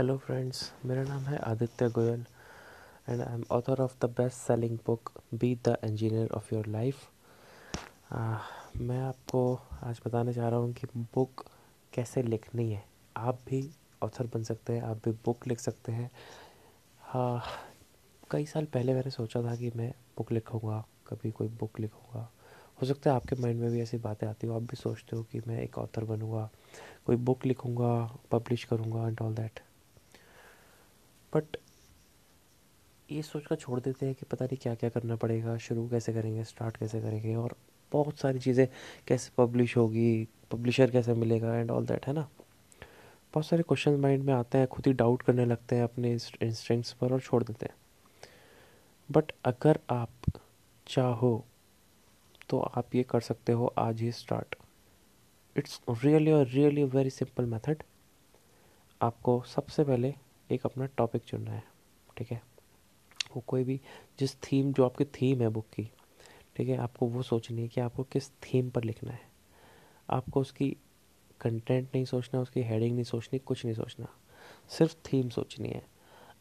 Hello friends मेरा नाम है Aditya Goyal and I am author of the best selling book be the engineer of your life मैं आपको आज बताने जा रहा हूँ कि बुक कैसे लिखनी है। आप भी ऑथर बन सकते हैं, आप भी बुक लिख सकते हैं। हाँ कई साल पहले मैंने सोचा था कि मैं बुक लिखूँगा, कभी कोई बुक लिखूँगा। हो सकता है आपके माइंड में भी ऐसी बातें आती हो, आप भी सोचते हो कि मैं एक ऑथर बनूँगा, कोई बुक लिखूँगा पब्लिश करूँगा एंड ऑल दैट बट ये सोच कर छोड़ देते हैं कि पता नहीं क्या क्या करना पड़ेगा, शुरू कैसे करेंगे स्टार्ट कैसे करेंगे और बहुत सारी चीज़ें कैसे पब्लिश होगी पब्लिशर कैसे मिलेगा एंड ऑल दैट है ना? बहुत सारे क्वेश्चन माइंड में आते हैं, खुद ही डाउट करने लगते हैं अपने इंस्टेंट्स पर और छोड़ देते हैं। बट अगर आप चाहो तो आप ये कर सकते हो, आज ही स्टार्ट इट्स रियली और रियली वेरी सिंपल मेथड आपको सबसे पहले एक अपना टॉपिक चुनना है, ठीक है? वो कोई भी जिस थीम जो आपकी थीम है बुक की, ठीक है? आपको वो सोचनी है कि आपको किस थीम पर लिखना है। आपको उसकी कंटेंट नहीं सोचना, उसकी हेडिंग नहीं सोचनी, कुछ नहीं सोचना। सिर्फ़ थीम सोचनी है।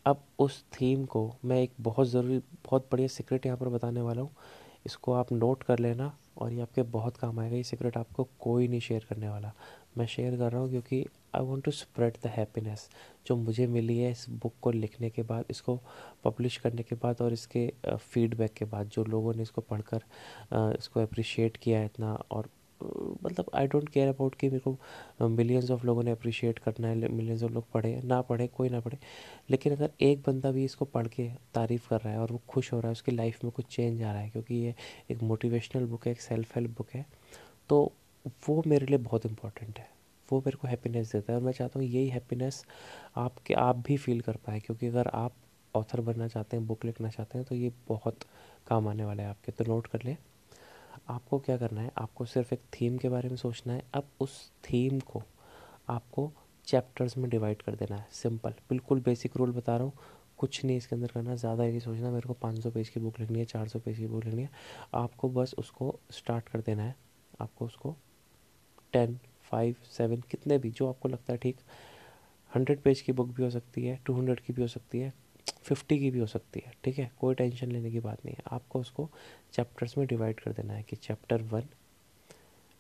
अब उस थीम को मैं एक बहुत ज़रूरी, बहुत बढ़िया सीक्रेट यहाँ पर बताने वाला हूँ। इसको आप नोट कर लेना और ये आपके बहुत काम आएगा। ये सीक्रेट आपको कोई नहीं शेयर करने वाला। मैं शेयर कर रहा हूँ क्योंकि I want to spread the happiness जो मुझे मिली है इस बुक को लिखने के बाद, इसको पब्लिश करने के बाद और इसके फीडबैक के बाद, जो लोगों ने इसको पढ़कर इसको अप्रिशिएट किया है इतना और मतलब आई डोंट केयर अबाउट कि मेरे को मिलियंस ऑफ़ लोगों ने अप्रिशिएट करना है मिलियंस ऑफ़ लोग पढ़े, ना पढ़े, कोई ना पढ़े। लेकिन अगर एक बंदा भी इसको पढ़ के तारीफ़ कर रहा है और वो खुश हो रहा है, उसकी लाइफ में कुछ चेंज आ रहा है, क्योंकि ये एक मोटिवेशनल बुक है, एक सेल्फ हेल्प बुक है तो वो मेरे लिए बहुत इंपॉर्टेंट है। वो मेरे को हैप्पीनेस देता है और मैं चाहता हूँ यही हैप्पीनेस आपके, आप भी फील कर पाए, क्योंकि अगर आप ऑथर बनना चाहते हैं बुक लिखना चाहते हैं तो ये बहुत काम आने वाला है आपके। तो नोट कर लें। आपको क्या करना है? आपको सिर्फ़ एक थीम के बारे में सोचना है। अब उस थीम को आपको चैप्टर्स में डिवाइड कर देना है। सिंपल बिल्कुल बेसिक रूल बता रहा हूँ। कुछ नहीं इसके अंदर करना, ज़्यादा ही नहीं सोचना। मेरे को 500 पेज की बुक लिखनी है 400 पेज की बुक लिखनी है। आपको बस उसको स्टार्ट कर देना है। आपको उसको टेन फाइव सेवन कितने भी, जो आपको लगता है ठीक। हंड्रेड पेज की बुक भी हो सकती है टू हंड्रेड की भी हो सकती है। फिफ्टी की भी हो सकती है, ठीक है? कोई टेंशन लेने की बात नहीं है। आपको उसको चैप्टर्स में डिवाइड कर देना है कि चैप्टर वन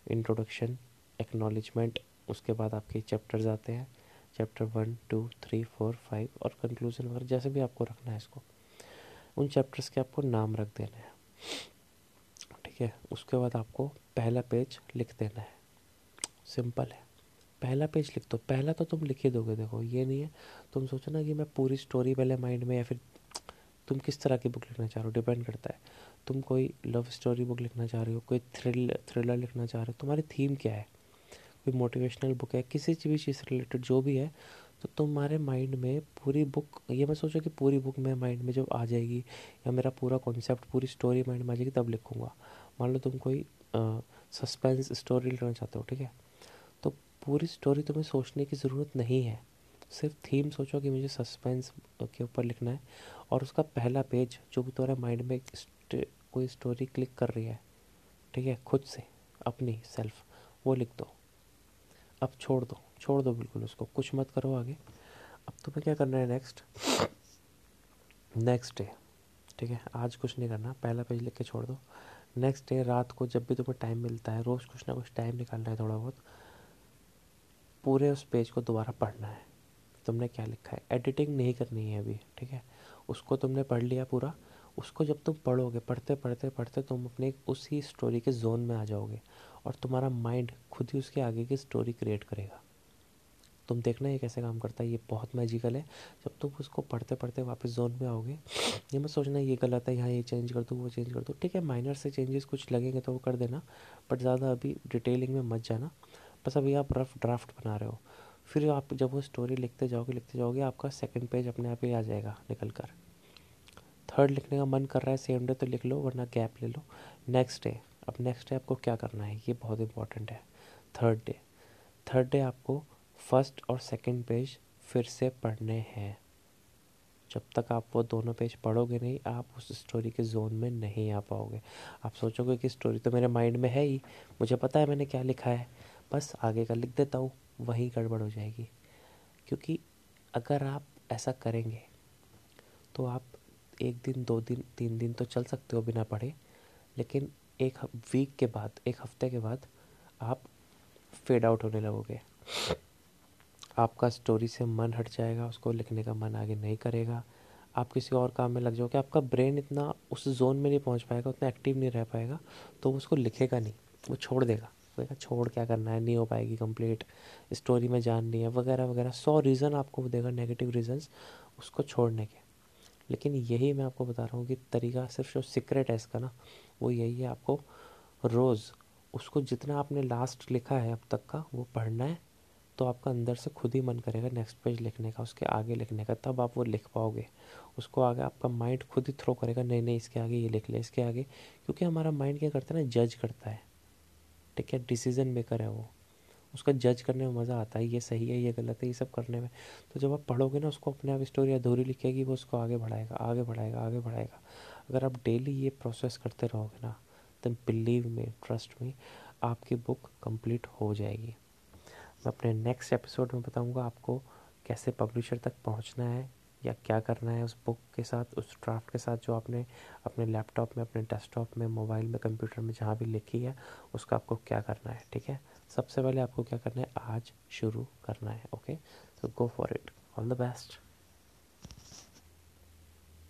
इंट्रोडक्शन एक्नॉलेजमेंट उसके बाद आपके चैप्टर्स आते हैं। Chapter one two three four five और कंक्लूजन वगैरह, जैसे भी आपको रखना है इसको। उन चैप्टर्स के आपको नाम रख देना है, ठीक है? उसके बाद आपको पहला पेज लिख देना है। सिंपल है। पहला पेज लिख दो। पहला तो तुम लिख ही दोगे, देखो, ये नहीं है। तुम सोचो ना कि मैं पूरी स्टोरी पहले माइंड में या फिर तुम किस तरह की बुक लिखना चाह रहे हो डिपेंड करता है। तुम कोई लव स्टोरी बुक लिखना चाह रहे हो, कोई थ्रिल थ्रिलर लिखना चाह रहे हो, तुम्हारी थीम क्या है? कोई मोटिवेशनल बुक है, किसी भी चीज़ से रिलेटेड जो भी है तो तुम्हारे माइंड में पूरी बुक ये मैं सोचो कि पूरी बुक मेरे माइंड में जब आ जाएगी या मेरा पूरा कॉन्सेप्ट पूरी स्टोरी माइंड में आ जाएगी, तब लिखूँगा। मान लो तुम कोई सस्पेंस स्टोरी लिखना चाहते हो, ठीक है? पूरी स्टोरी तुम्हें सोचने की ज़रूरत नहीं है। सिर्फ़ थीम सोचो कि मुझे सस्पेंस के ऊपर लिखना है और उसका पहला पेज जो भी तुम्हारे माइंड में कोई स्टोरी क्लिक कर रही है, ठीक है, खुद से, अपनी सेल्फ वो लिख दो। अब छोड़ दो छोड़ दो बिल्कुल उसको, कुछ मत करो आगे। अब तुम्हें क्या करना है नेक्स्ट नेक्स्ट डे ठीक है, आज कुछ नहीं करना, पहला पेज लिख के छोड़ दो। नेक्स्ट डे रात को जब भी तुम्हें टाइम मिलता है, रोज़ कुछ ना कुछ टाइम निकालना है थोड़ा बहुत। पूरे उस पेज को दोबारा पढ़ना है। तुमने क्या लिखा है? एडिटिंग नहीं करनी है अभी, ठीक है? उसको तुमने पढ़ लिया पूरा। उसको जब तुम पढ़ोगे, पढ़ते पढ़ते पढ़ते तुम अपने उसी स्टोरी के जोन में आ जाओगे और तुम्हारा माइंड खुद ही उसके आगे की स्टोरी क्रिएट करेगा। तुम देखना ये कैसे काम करता है, ये बहुत मैजिकल है। जब तुम उसको पढ़ते पढ़ते वापस जोन में आओगे, ये मत सोचना ये गलत है, यहाँ ये चेंज कर दूँ, वो चेंज कर दूँ। ठीक है माइनर से चेंजेस कुछ लगेंगे तो वो कर देना बट ज़्यादा अभी डिटेलिंग में मत जाना। बस अभी आप रफ ड्राफ्ट बना रहे हो। फिर आप जब वो स्टोरी लिखते जाओगे लिखते जाओगे, आपका सेकंड पेज अपने आप ही आ जाएगा निकल कर थर्ड लिखने का मन कर रहा है सेम डे तो लिख लो, वरना गैप ले लो। नेक्स्ट डे अब नेक्स्ट डे आपको क्या करना है? ये बहुत इंपॉर्टेंट है। थर्ड डे थर्ड डे आपको फ़र्स्ट और सेकंड पेज फिर से पढ़ने हैं। जब तक आप वो दोनों पेज पढ़ोगे नहीं, आप उस स्टोरी के जोन में नहीं आ पाओगे। आप सोचोगे कि स्टोरी तो मेरे माइंड में है ही। मुझे पता है मैंने क्या लिखा है। बस आगे का लिख देता हूँ, वही गड़बड़ हो जाएगी। क्योंकि अगर आप ऐसा करेंगे तो आप एक दिन, दो दिन, तीन दिन तो चल सकते हो बिना पढ़े, लेकिन एक वीक के बाद, एक हफ़्ते के बाद आप फेड आउट होने लगोगे। आपका स्टोरी से मन हट जाएगा, उसको लिखने का मन आगे नहीं करेगा। आप किसी और काम में लग जाओगे, आपका ब्रेन इतना उस जोन में नहीं पहुँच पाएगा, उतना एक्टिव नहीं रह पाएगा तो उसको लिखेगा नहीं, वो छोड़ देगा। कहेगा छोड़ क्या करना है? नहीं हो पाएगी कंप्लीट स्टोरी में जाननी है, वगैरह वगैरह। सौ रीज़न आपको देगा नेगेटिव रीजंस उसको छोड़ने के। लेकिन यही मैं आपको बता रहा हूँ कि तरीका सिर्फ़ जो सीक्रेट है इसका ना, वो यही है आपको रोज़ उसको जितना आपने लास्ट लिखा है अब तक का, वो पढ़ना है तो आपका अंदर से खुद ही मन करेगा नेक्स्ट पेज लिखने का, उसके आगे लिखने का, तब आप वो लिख पाओगे। उसको आगे आपका माइंड खुद ही थ्रो करेगा, नहीं नहीं, इसके आगे ये लिख ले, इसके आगे। क्योंकि हमारा माइंड क्या करता है ना जज करता है। ठीक है डिसीज़न मेकर है वो। उसका जज करने में मज़ा आता है, ये सही है, ये गलत है, ये सब करने में। तो जब आप पढ़ोगे ना, उसको अपने आप स्टोरी अधूरी लिखेगी, वो उसको आगे बढ़ाएगा आगे बढ़ाएगा आगे बढ़ाएगा। अगर आप डेली ये प्रोसेस करते रहोगे ना तो बिलीव में ट्रस्ट में आपकी बुक कंप्लीट हो जाएगी। मैं अपने नेक्स्ट एपिसोड में बताऊँगा आपको कैसे पब्लिशर तक पहुँचना है या क्या करना है उस बुक के साथ, उस ड्राफ्ट के साथ जो आपने अपने लैपटॉप में, अपने डेस्कटॉप में मोबाइल में कंप्यूटर में जहाँ भी लिखी है, उसका आपको क्या करना है, ठीक है? सबसे पहले आपको क्या करना है? आज शुरू करना है okay so go for it all the best